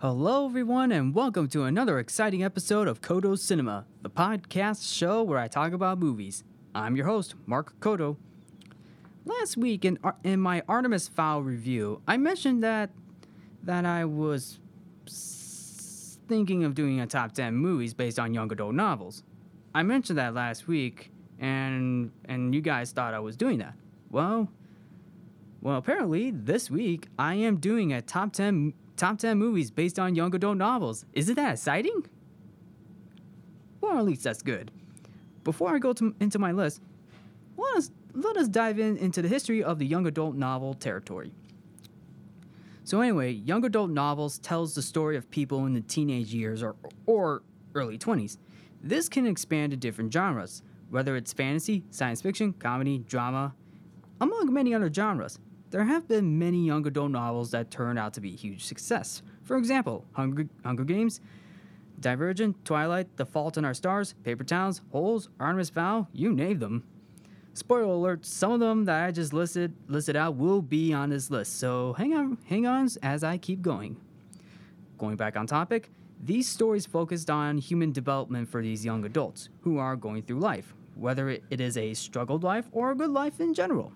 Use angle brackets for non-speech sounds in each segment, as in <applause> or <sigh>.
Hello, everyone, and welcome to another exciting episode of Codo Cinema, the podcast show where I talk about movies. I'm your host, Mark Codo. Last week in, in my Artemis Fowl review, I mentioned that that I was thinking of doing a top 10 movies based on young adult novels. I mentioned that last week, and and you guys thought I was doing that. Well, well, apparently this week I am doing a top 10 top 10 movies based on young adult novels. Isn't that exciting? Well, at least that's good. Before I go to, into my list, let us let us dive in into the history of the young adult novel territory. So anyway, young adult novels tells the story of people in the teenage years or or early 20s. This can expand to different genres, whether it's fantasy, science fiction, comedy, drama, among many other genres. There have been many young adult novels that turned out to be huge success. For example, Hunger, Hunger Games, Divergent, Twilight, The Fault in Our Stars, Paper Towns, Holes, Artemis Fowl, you name them. Spoiler alert, some of them that I just listed listed out will be on this list, so hang on hang on as I keep going. Going back on topic, these stories focused on human development for these young adults who are going through life, whether it is a struggled life or a good life in general.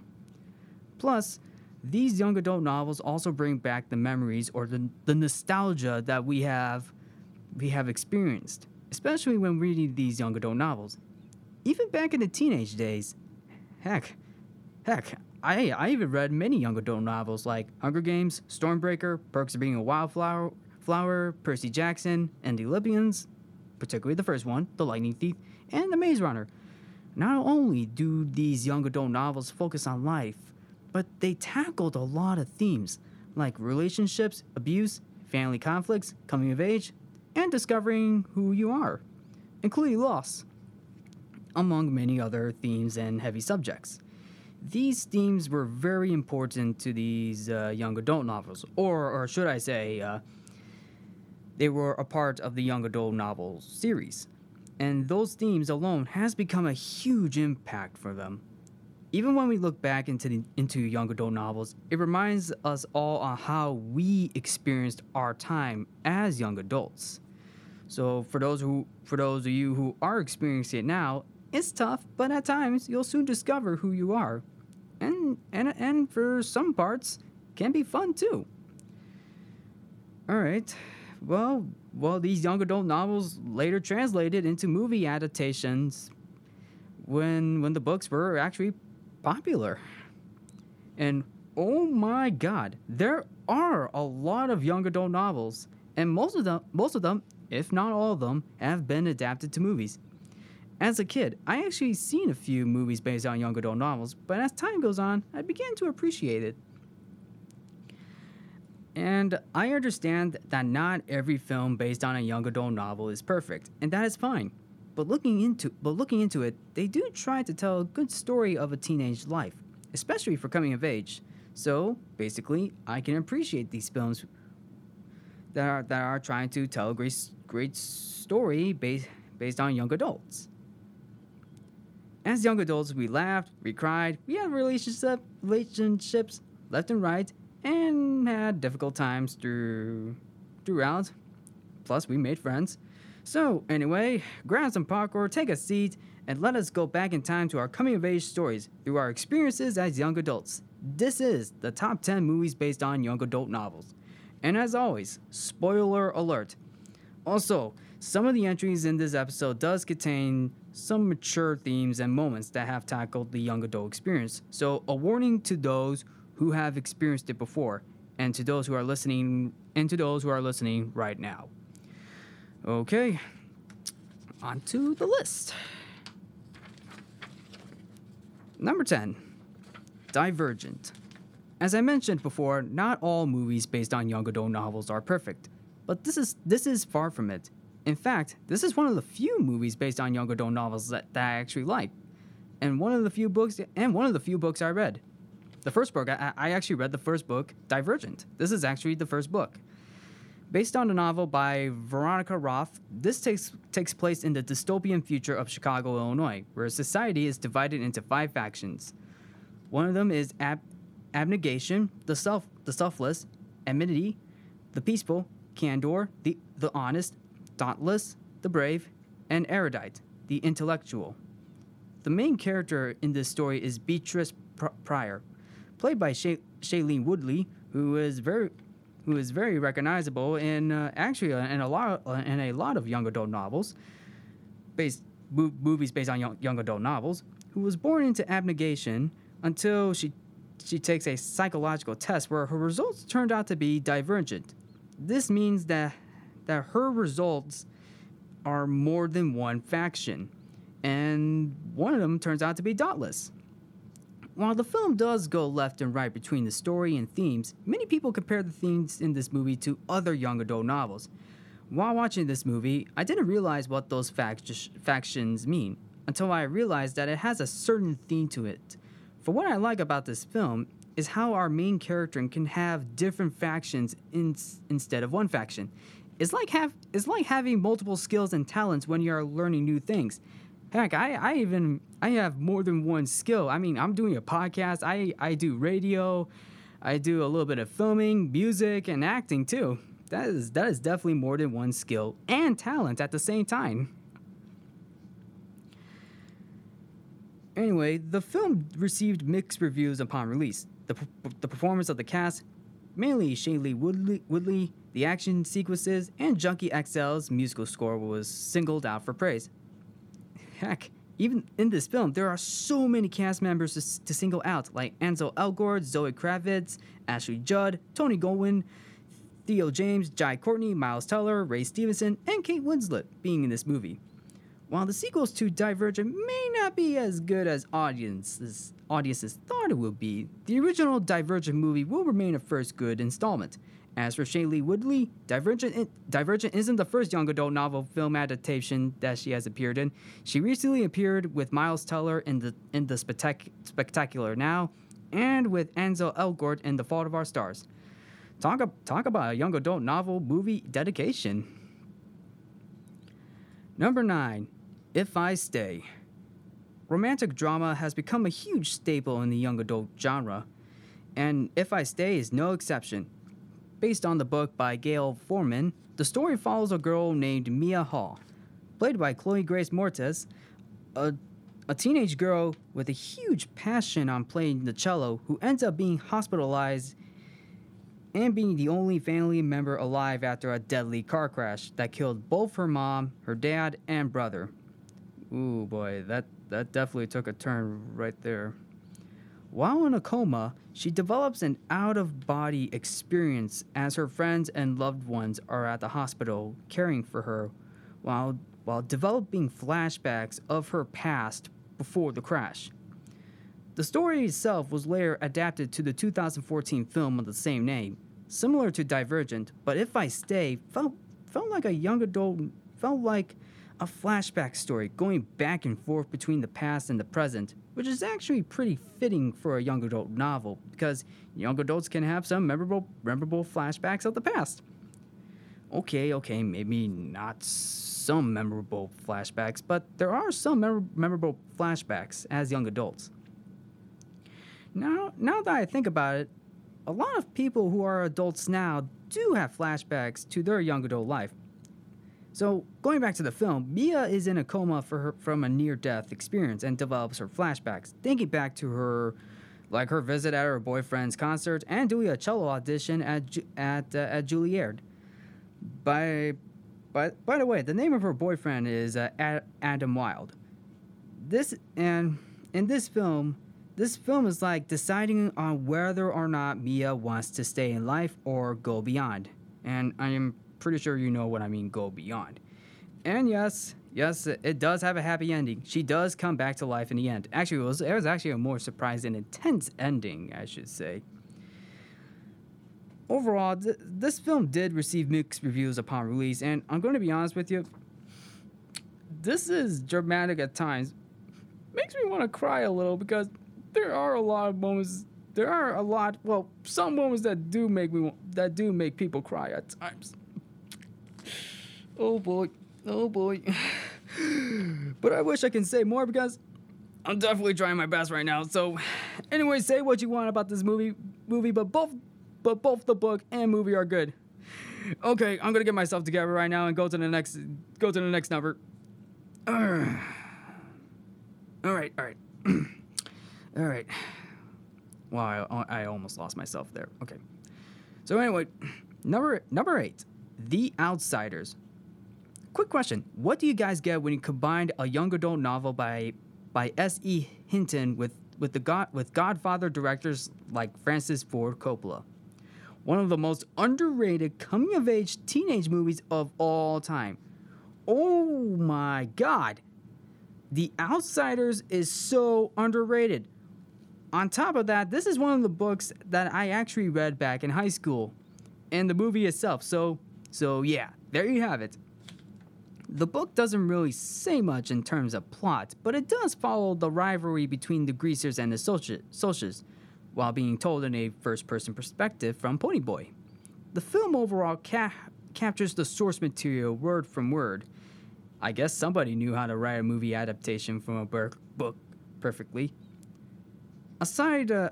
Plus, these young adult novels also bring back the memories or the, the nostalgia that we have we have experienced, especially when reading these young adult novels. Even back in the teenage days, heck, heck, I I even read many young adult novels like Hunger Games, Stormbreaker, Perks of Being a Wildflower, Flower, Percy Jackson, and the Olympians, particularly the first one, The Lightning Thief, and The Maze Runner. Not only do these young adult novels focus on life, but they tackled a lot of themes like relationships, abuse, family conflicts, coming of age, and discovering who you are, including loss, among many other themes and heavy subjects. These themes were very important to these uh, young adult novels, or, or should I say, uh, they were a part of the young adult novel series. And those themes alone has become a huge impact for them. Even when we look back into the, into young adult novels, it reminds us all on how we experienced our time as young adults. So for those who for those of you who are experiencing it now, it's tough, but at times you'll soon discover who you are. And and and for some parts can be fun too. All right. Well, well these young adult novels later translated into movie adaptations when when the books were actually popular. And oh my god, there are a lot of young adult novels, and most of them most of them, if not all of them, have been adapted to movies. As a kid, I actually seen a few movies based on young adult novels, but as time goes on, I began to appreciate it. And I understand that not every film based on a young adult novel is perfect, and that is fine. But looking into but looking into it, they do try to tell a good story of a teenage life, especially for coming of age. So basically, I can appreciate these films that are that are trying to tell a great great story based based on young adults. As young adults, we laughed, we cried, we had relationship relationships left and right, and had difficult times through throughout. Plus, we made friends. So, anyway, grab some popcorn, take a seat, and let us go back in time to our coming of age stories through our experiences as young adults. This is the top 10 movies based on young adult novels. And as always, spoiler alert. Also, some of the entries in this episode does contain some mature themes and moments that have tackled the young adult experience. So, a warning to those who have experienced it before and to those who are listening and to those who are listening right now. Okay, on to the list. Number 10 Divergent. As I mentioned before, not all movies based on young adult novels are perfect, but this is this is far from it. In fact, this is one of the few movies based on young adult novels that, that I actually like, and one of the few books and one of the few books I read. The first book I, I actually read the first book, Divergent. This is actually the first book. Based on a novel by Veronica Roth, this takes, takes place in the dystopian future of Chicago, Illinois, where society is divided into five factions. One of them is ab- abnegation, the self, the selfless, amity, the peaceful, candor, the, the honest, dauntless, the brave, and erudite, the intellectual. The main character in this story is Beatrice Pr- Pryor, played by Shay- Shailene Woodley, who is very who is very recognizable in uh, actually uh, in a lot uh, in a lot of young adult novels, based mo- movies based on young, young adult novels. Who was born into abnegation until she she takes a psychological test where her results turned out to be divergent. This means that that her results are more than one faction, and one of them turns out to be Dauntless. While the film does go left and right between the story and themes, many people compare the themes in this movie to other young adult novels. While watching this movie, I didn't realize what those fact- factions mean until I realized that it has a certain theme to it. For what I like about this film is how our main character can have different factions in, instead of one faction. It's like have it's like having multiple skills and talents when you are learning new things. Heck, I, I even I have more than one skill. I mean, I'm doing a podcast. I, I do radio. I do a little bit of filming, music, and acting too. That is that is definitely more than one skill and talent at the same time. Anyway, the film received mixed reviews upon release. The, the performance of the cast, mainly Shailene Woodley, Woodley, the action sequences, and Junkie XL's musical score was singled out for praise. Heck, even in this film, there are so many cast members to, to single out, like Ansel Elgort, Zoe Kravitz, Ashley Judd, Tony Goldwyn, Theo James, Jai Courtney, Miles Teller, Ray Stevenson, and Kate Winslet being in this movie. While the sequels to Divergent may not be as good as audiences audiences thought it would be, the original Divergent movie will remain a first good installment. As for Shailene Woodley, Divergent, Divergent isn't the first young adult novel film adaptation that she has appeared in. She recently appeared with Miles Teller in the in the Spectac- Spectacular Now, and with Ansel Elgort in The Fault of Our Stars. Talk, talk about a young adult novel movie dedication. Number 9. If I Stay. Romantic drama has become a huge staple in the young adult genre, and If I Stay is no exception. Based on the book by Gayle Forman, the story follows a girl named Mia Hall, played by Chloe Grace Moretz, a, a teenage girl with a huge passion on playing the cello who ends up being hospitalized and being the only family member alive after a deadly car crash that killed both her mom, her dad, and brother. Ooh boy, that, that definitely took a turn right there. While in a coma, she develops an out of body experience as her friends and loved ones are at the hospital caring for her while, while developing flashbacks of her past before the crash. The story itself was later adapted to the 2014 film of the same name, similar to Divergent, but If I Stay felt felt like a young adult felt like a flashback story going back and forth between the past and the present, which is actually pretty fitting for a young adult novel because young adults can have some memorable memorable flashbacks of the past. Okay, okay, maybe not some memorable flashbacks, but there are some mem- memorable flashbacks as young adults. Now, now that I think about it, a lot of people who are adults now do have flashbacks to their young adult life. So, going back to the film, Mia is in a coma her, from a near death experience and develops her flashbacks, thinking back to her like her visit at her boyfriend's concert and doing a cello audition at at uh, at Juilliard. By by by the way, the name of her boyfriend is uh, Adam Wilde. This and in this film, this film is like deciding on whether or not Mia wants to stay in life or go beyond. And I am pretty sure you know what I mean go beyond. And yes, yes, it does have a happy ending. She does come back to life in the end. Actually, it was, it was actually a more surprising, intense ending, I should say. Overall, th- this film did receive mixed reviews upon release, and I'm going to be honest with you, this is dramatic at times. Makes me want to cry a little because there are a lot of moments. There are a lot, well, some moments that do make me that do make people cry at times. Oh boy, oh boy. <sighs> but I wish I can say more because I'm definitely trying my best right now. So, anyway, say what you want about this movie, movie, but both, but both the book and movie are good. okay, I'm gonna get myself together right now and go to the next go to the next number. <sighs> All right, all right, <clears throat> all right. Wow, I, I almost lost myself there. Okay. So anyway, <clears throat> number number eight, The Outsiders. Quick question: What do you guys get when you combine a young adult novel by by S. E. Hinton with with the God with Godfather directors like Francis Ford Coppola? One of the most underrated coming of age teenage movies of all time. Oh my God! The Outsiders is so underrated. On top of that, this is one of the books that I actually read back in high school, and the movie itself. So, so yeah, there you have it. The book doesn't really say much in terms of plot, but it does follow the rivalry between the Greasers and the Soldiers, while being told in a first person perspective from Ponyboy. The film overall ca- captures the source material word from word. I guess somebody knew how to write a movie adaptation from a book perfectly. Aside, uh,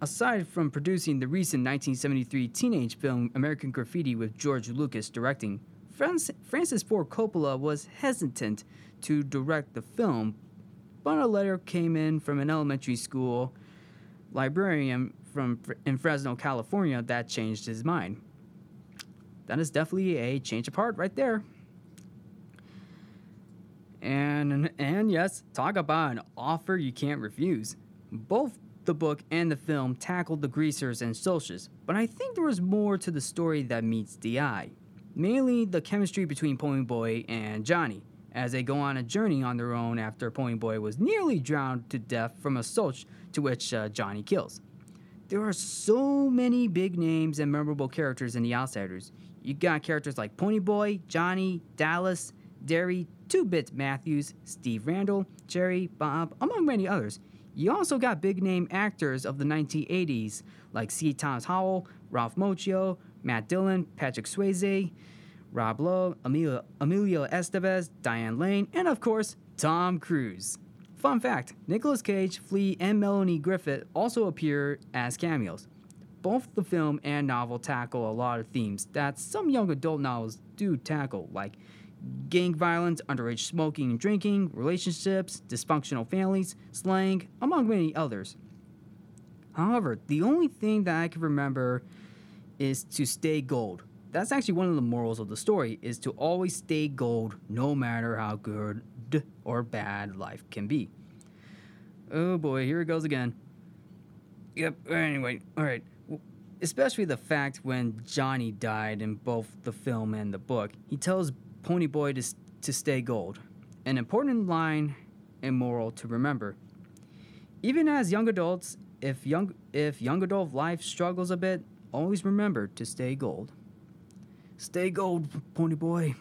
aside from producing the recent 1973 teenage film American Graffiti with George Lucas directing, Francis Ford Coppola was hesitant to direct the film, but a letter came in from an elementary school librarian from in Fresno, California, that changed his mind. That is definitely a change of heart right there. And and yes, talk about an offer you can't refuse. Both the book and the film tackled the greasers and soldiers, but I think there was more to the story that meets the eye mainly the chemistry between Ponyboy and Johnny, as they go on a journey on their own after Ponyboy was nearly drowned to death from a Soch to which uh, Johnny kills. There are so many big names and memorable characters in The Outsiders. You got characters like Ponyboy, Johnny, Dallas, Darry, Two Bit Matthews, Steve Randle, Jerry, Bob, among many others. You also got big name actors of the 1980s like C. Thomas Howell, Ralph Macchio, Matt Dillon, Patrick Swayze, Rob Lowe, Emilio, Emilio Estevez, Diane Lane, and of course, Tom Cruise. Fun fact Nicolas Cage, Flea, and Melanie Griffith also appear as cameos. Both the film and novel tackle a lot of themes that some young adult novels do tackle, like gang violence, underage smoking and drinking, relationships, dysfunctional families, slang, among many others. However, the only thing that I can remember is to stay gold. That's actually one of the morals of the story is to always stay gold no matter how good or bad life can be. Oh boy, here it goes again. Yep, anyway, alright. Especially the fact when Johnny died in both the film and the book, he tells Ponyboy to, to stay gold. An important line and moral to remember. Even as young adults, if young if young adult life struggles a bit, always remember to stay gold. Stay gold, pony boy.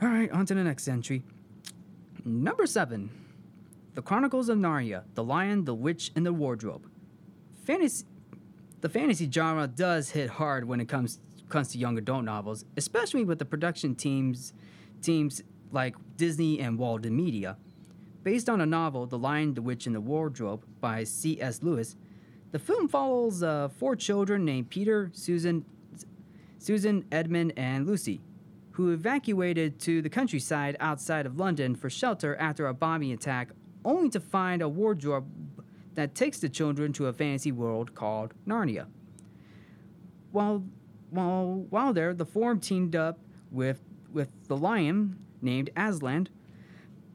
All right, on to the next entry. Number seven The Chronicles of Narnia The Lion, the Witch, and the Wardrobe. Fantasy. The fantasy genre does hit hard when it comes, comes to young adult novels, especially with the production teams, teams like Disney and Walden Media. Based on a novel, The Lion, the Witch, and the Wardrobe by C.S. Lewis, the film follows uh, four children named Peter, Susan, Susan, Edmund, and Lucy, who evacuated to the countryside outside of London for shelter after a bombing attack, only to find a wardrobe that takes the children to a fantasy world called Narnia. While, while, while there, the four teamed up with, with the lion named Aslan,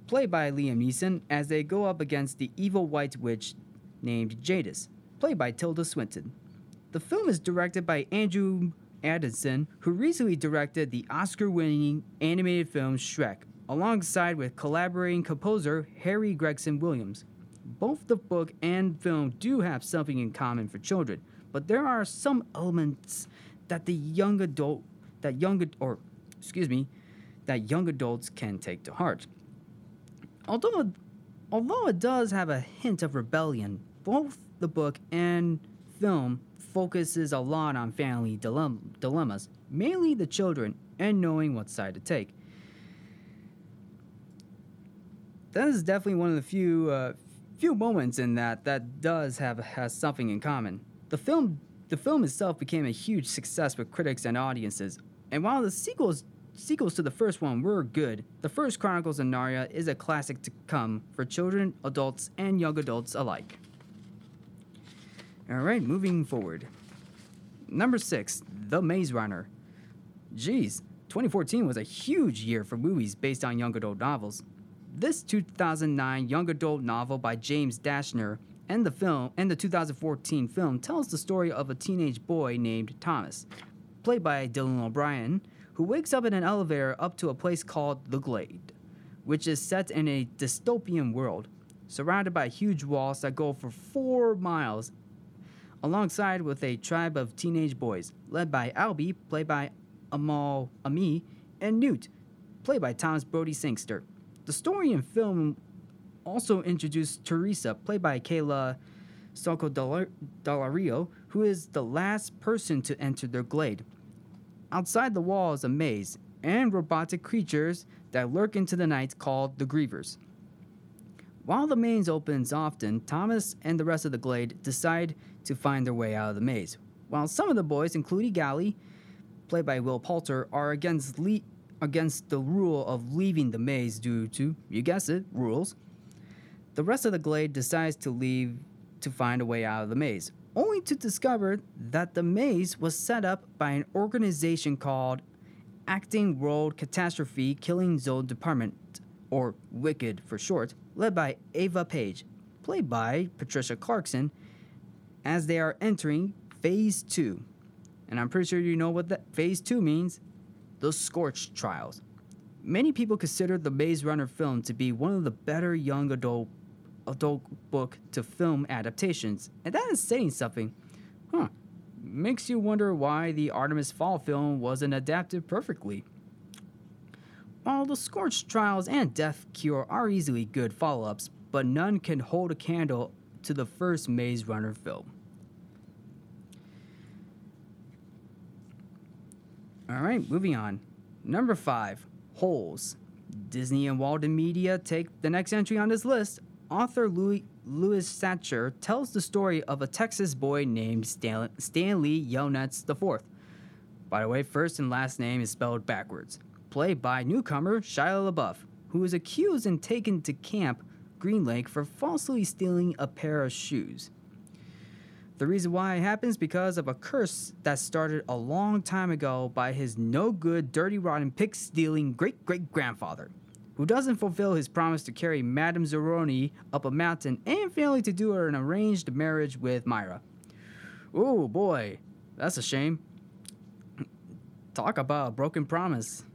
played by Liam Neeson, as they go up against the evil white witch named Jadis played by Tilda Swinton. The film is directed by Andrew Adamson, who recently directed the Oscar winning animated film Shrek, alongside with collaborating composer Harry Gregson Williams. Both the book and film do have something in common for children, but there are some elements that the young adult that young or excuse me, that young adults can take to heart. Although although it does have a hint of rebellion, both the book and film focuses a lot on family dilemmas, mainly the children, and knowing what side to take. That is definitely one of the few uh, few moments in that that does have has something in common. The film The film itself became a huge success with critics and audiences, and while the sequels sequels to the first one were good, the first Chronicles of Narnia is a classic to come for children, adults, and young adults alike. All right, moving forward. Number six, The Maze Runner. Geez, 2014 was a huge year for movies based on young adult novels. This 2009 young adult novel by James Dashner and the film and the 2014 film tells the story of a teenage boy named Thomas, played by Dylan O'Brien, who wakes up in an elevator up to a place called the Glade, which is set in a dystopian world, surrounded by huge walls that go for four miles, alongside with a tribe of teenage boys, led by Alby, played by Aml Ameen, and Newt, played by Thomas Brodie Sangster. The story and film also introduced Teresa, played by Kayla Soco Delario, who is the last person to enter the glade. Outside the wall is a maze and robotic creatures that lurk into the night called the Grievers. While the maze opens often, Thomas and the rest of the glade decide to find their way out of the maze. While some of the boys, including Gally, played by Will Poulter, are against le- against the rule of leaving the maze due to, you guess it, rules. The rest of the glade decides to leave to find a way out of the maze only to discover that the maze was set up by an organization called Acting World Catastrophe Killing Zone Department, or WICKED for short, led by Ava Paige, played by Patricia Clarkson, as they are entering Phase 2. And I'm pretty sure you know what that Phase 2 means the Scorch Trials. Many people consider the Maze Runner film to be one of the better young adult adult book to film adaptations, and that is saying something. Huh. Makes you wonder why the Artemis Fowl film wasn't adapted perfectly. While The Scorch Trials and Death Cure are easily good follow ups, but none can hold a candle to the first Maze Runner film. Alright, moving on. Number 5 Holes. Disney and Walden Media take the next entry on this list author Louis, Louis Sachar tells the story of a Texas boy named Stan, Stanley Yelnats IV. By the way, first and last name is spelled backwards. Played by newcomer Shia LaBeouf, who is accused and taken to Camp Green Lake for falsely stealing a pair of shoes. The reason why it happens because of a curse that started a long time ago by his no good, dirty, rotten, pick stealing great great grandfather who doesn't fulfill his promise to carry Madame Zeroni up a mountain and failing to do her an arranged marriage with Myra. Oh boy, that's a shame. Talk about a broken promise.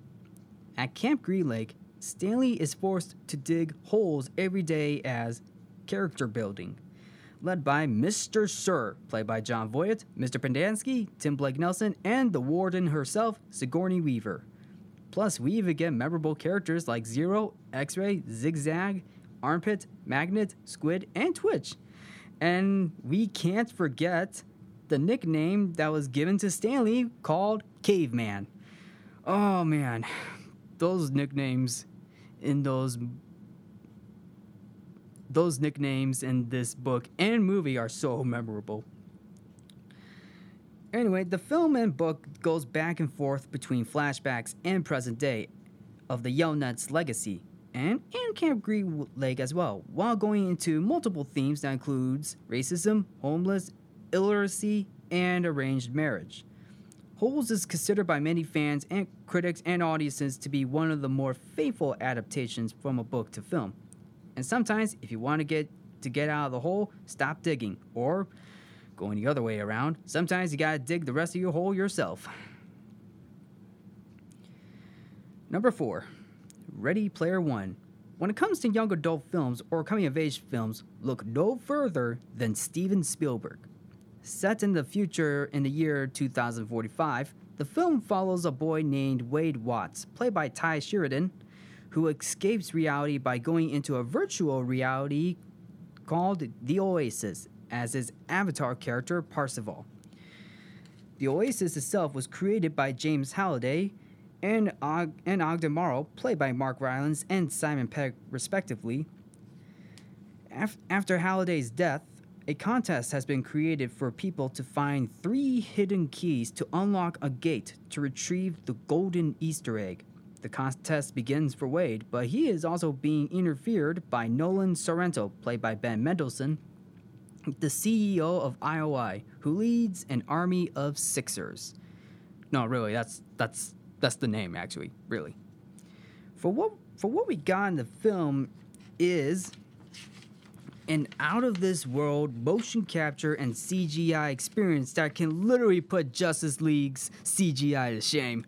At Camp Green Lake, Stanley is forced to dig holes every day as character building. Led by Mr. Sir, played by Jon Voight, Mr. Pendanski, Tim Blake Nelson, and the warden herself, Sigourney Weaver. Plus, we even get memorable characters like Zero, X Ray, Zigzag, Armpit, Magnet, Squid, and Twitch. And we can't forget the nickname that was given to Stanley called Caveman. Oh man, those nicknames in those those nicknames in this book and movie are so memorable. Anyway, the film and book goes back and forth between flashbacks and present day of the Yelnats legacy and, and Camp Green Lake as well, while going into multiple themes that includes racism, homeless, illiteracy, and arranged marriage. Holes is considered by many fans and critics and audiences to be one of the more faithful adaptations from a book to film. And sometimes, if you want to get to get out of the hole, stop digging, or Going the other way around, sometimes you gotta dig the rest of your hole yourself. Number 4. Ready Player One. When it comes to young adult films or coming of age films, look no further than Steven Spielberg. Set in the future in the year 2045, the film follows a boy named Wade Watts, played by Tye Sheridan, who escapes reality by going into a virtual reality called the Oasis as his avatar character Parzival. The Oasis itself was created by James Halliday and, Og- and Ogden Morrow, played by Mark Rylance and Simon Pegg, respectively. Af- after Halliday's death, a contest has been created for people to find three hidden keys to unlock a gate to retrieve the golden Easter egg. The contest begins for Wade, but he is also being interfered by Nolan Sorrento, played by Ben Mendelsohn, the CEO of IOI, who leads an army of Sixers. No, really, that's that's that's the name actually, really. For what for what we got in the film is an out of this world motion capture and CGI experience that can literally put Justice League's CGI to shame.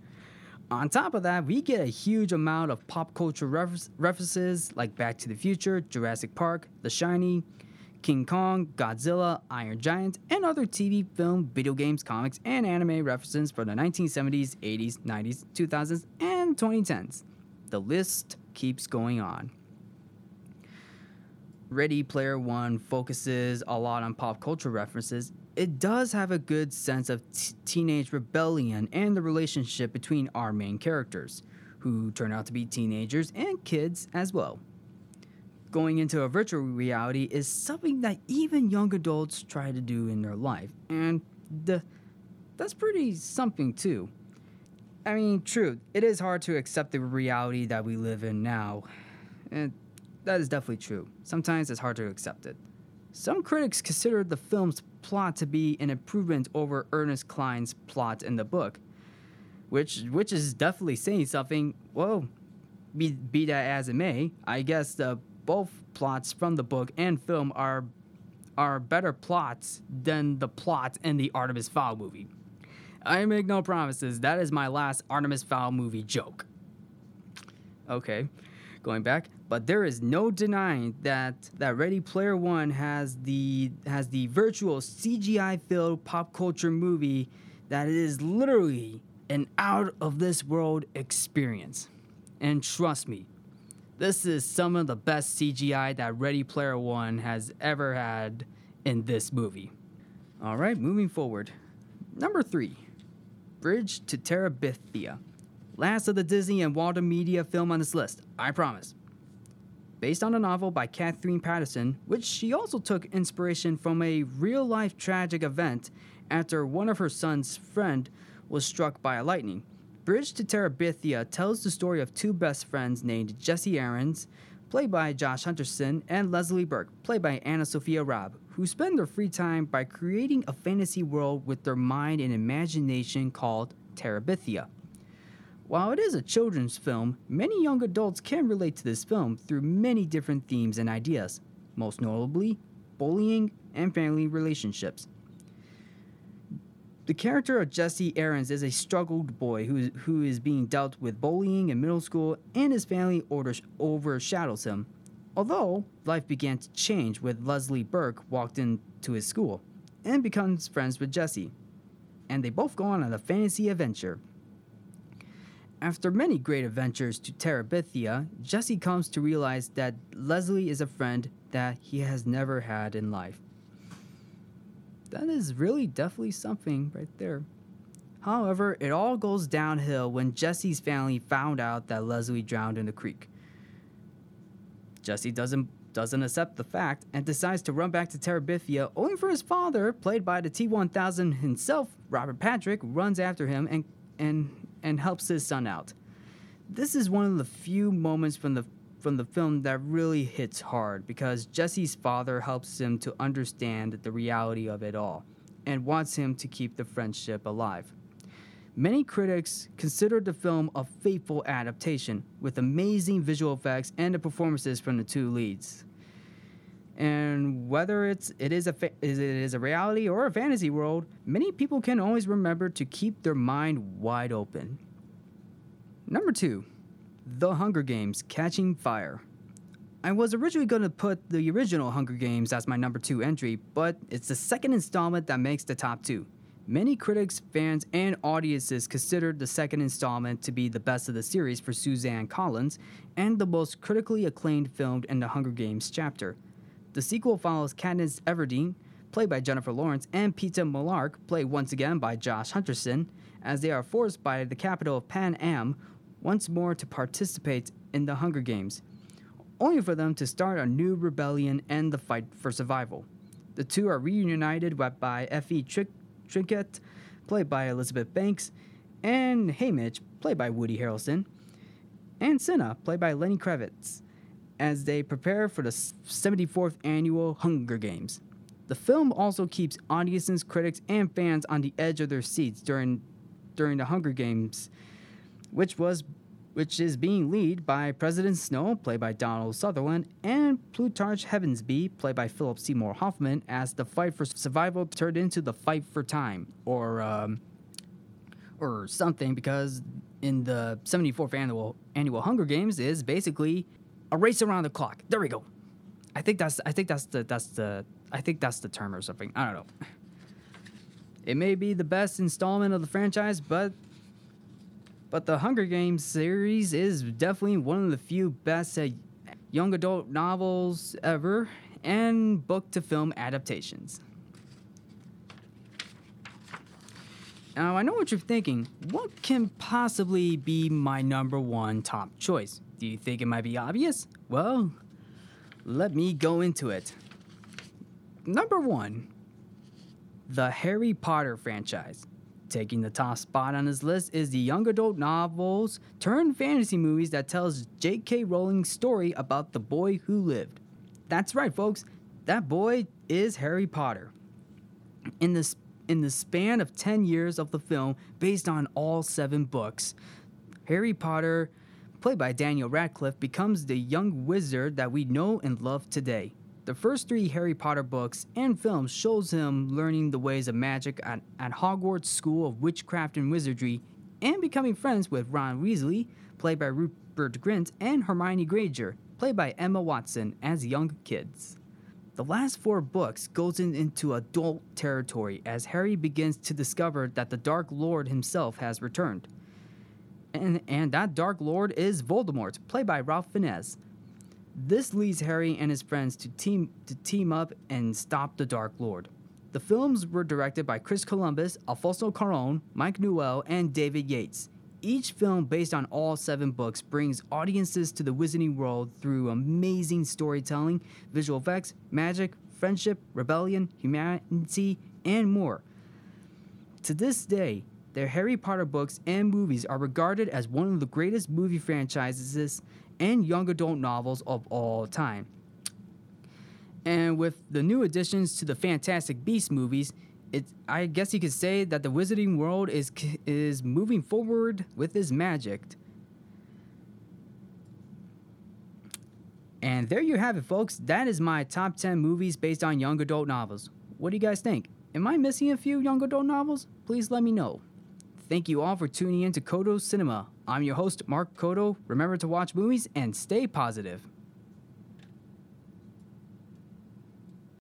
On top of that, we get a huge amount of pop culture references like Back to the Future, Jurassic Park, The Shining, King Kong, Godzilla, Iron Giant, and other TV, film, video games, comics, and anime references from the 1970s, 80s, 90s, 2000s, and 2010s. The list keeps going on. Ready Player One focuses a lot on pop culture references. It does have a good sense of t- teenage rebellion and the relationship between our main characters, who turn out to be teenagers and kids as well. Going into a virtual reality is something that even young adults try to do in their life, and the, that's pretty something too. I mean, true, it is hard to accept the reality that we live in now. And that is definitely true. Sometimes it's hard to accept it. Some critics consider the film's plot to be an improvement over Ernest Cline's plot in the book, which which is definitely saying something. Well, be, be that as it may, I guess the both plots from the book and film are are better plots than the plot in the Artemis Fowl movie. I make no promises. That is my last Artemis Fowl movie joke. Okay, going back, but there is no denying that that Ready Player One has the has the virtual CGI filled pop culture movie that is literally an out of this world experience. And trust me, this is some of the best CGI that Ready Player One has ever had in this movie. All right, moving forward. Number three, Bridge to Terabithia. Last of the Disney and Walden Media film on this list, I promise. Based on a novel by Kathleen Paterson, which she also took inspiration from a real life tragic event after one of her son's friend was struck by a lightning. Bridge to Terabithia tells the story of two best friends named Jesse Aarons, played by Josh Hutcherson, and Leslie Burke, played by Anna Sophia Robb, who spend their free time by creating a fantasy world with their mind and imagination called Terabithia. While it is a children's film, many young adults can relate to this film through many different themes and ideas, most notably bullying and family relationships. The character of Jesse Aarons is a struggled boy who is, who is being dealt with bullying in middle school, and his family orders, overshadows him. Although life began to change when Leslie Burke walked into his school and becomes friends with Jesse, and they both go on a fantasy adventure. After many great adventures to Terabithia, Jesse comes to realize that Leslie is a friend that he has never had in life. That is really definitely something right there. However, it all goes downhill when Jesse's family found out that Leslie drowned in the creek. Jesse doesn't doesn't accept the fact and decides to run back to Terabithia, only for his father, played by the T1000 himself, Robert Patrick, runs after him and and and helps his son out. This is one of the few moments from the from the film that really hits hard because Jesse's father helps him to understand the reality of it all and wants him to keep the friendship alive. Many critics consider the film a faithful adaptation with amazing visual effects and the performances from the two leads. And whether it's it is a fa- is it is a reality or a fantasy world, many people can always remember to keep their mind wide open. Number 2, The Hunger Games: Catching Fire. I was originally going to put the original Hunger Games as my number 2 entry, but it's the second installment that makes the top 2. Many critics, fans, and audiences considered the second installment to be the best of the series for Suzanne Collins and the most critically acclaimed film in the Hunger Games chapter. The sequel follows Katniss Everdeen, played by Jennifer Lawrence, and Peeta Mellark, played once again by Josh Hutcherson, as they are forced by the capital of Panem once more to participate in the Hunger Games, only for them to start a new rebellion and the fight for survival. The two are reunited by Effie Trinket, played by Elizabeth Banks, and Haymitch, played by Woody Harrelson, and Cinna, played by Lenny Kravitz, as they prepare for the 74th annual Hunger Games. The film also keeps audiences, critics, and fans on the edge of their seats during during the Hunger Games, which was which is being led by President Snow, played by Donald Sutherland, and Plutarch Heavensbee, played by Philip Seymour Hoffman, as the fight for survival turned into the fight for time, or um, or something, because in the 74th annual annual Hunger Games is basically a race around the clock. There we go. I think that's I think that's the that's the I think that's the term or something. I don't know. It may be the best installment of the franchise, but but the Hunger Games series is definitely one of the few best uh, young adult novels ever and book to film adaptations. Now, I know what you're thinking. What can possibly be my number one top choice? Do you think it might be obvious? Well, let me go into it. Number one, the Harry Potter franchise. Taking the top spot on his list is the young adult novels turned fantasy movies that tells J.K. Rowling's story about the boy who lived. That's right, folks. That boy is Harry Potter. In the in the span of 10 years of the film based on all 7 books, Harry Potter, played by Daniel Radcliffe, becomes the young wizard that we know and love today. The first three Harry Potter books and films shows him learning the ways of magic at, at Hogwarts School of Witchcraft and Wizardry and becoming friends with Ron Weasley, played by Rupert Grint, and Hermione Granger, played by Emma Watson, as young kids. The last four books goes in, into adult territory as Harry begins to discover that the Dark Lord himself has returned. And, and that Dark Lord is Voldemort, played by Ralph Fiennes. This leads Harry and his friends to team to team up and stop the Dark Lord. The films were directed by Chris Columbus, Alfonso Cuarón, Mike Newell, and David Yates. Each film, based on all seven books, brings audiences to the Wizarding world through amazing storytelling, visual effects, magic, friendship, rebellion, humanity, and more. To this day, the Harry Potter books and movies are regarded as one of the greatest movie franchises and young adult novels of all time. And with the new additions to the Fantastic Beasts movies, it, I guess you could say that the Wizarding World is is moving forward with its magic. And there you have it, folks. That is my top 10 movies based on young adult novels. What do you guys think? Am I missing a few young adult novels? Please let me know. Thank you all for tuning in to Codo Cinema. I'm your host, Mark Codo. Remember to watch movies and stay positive.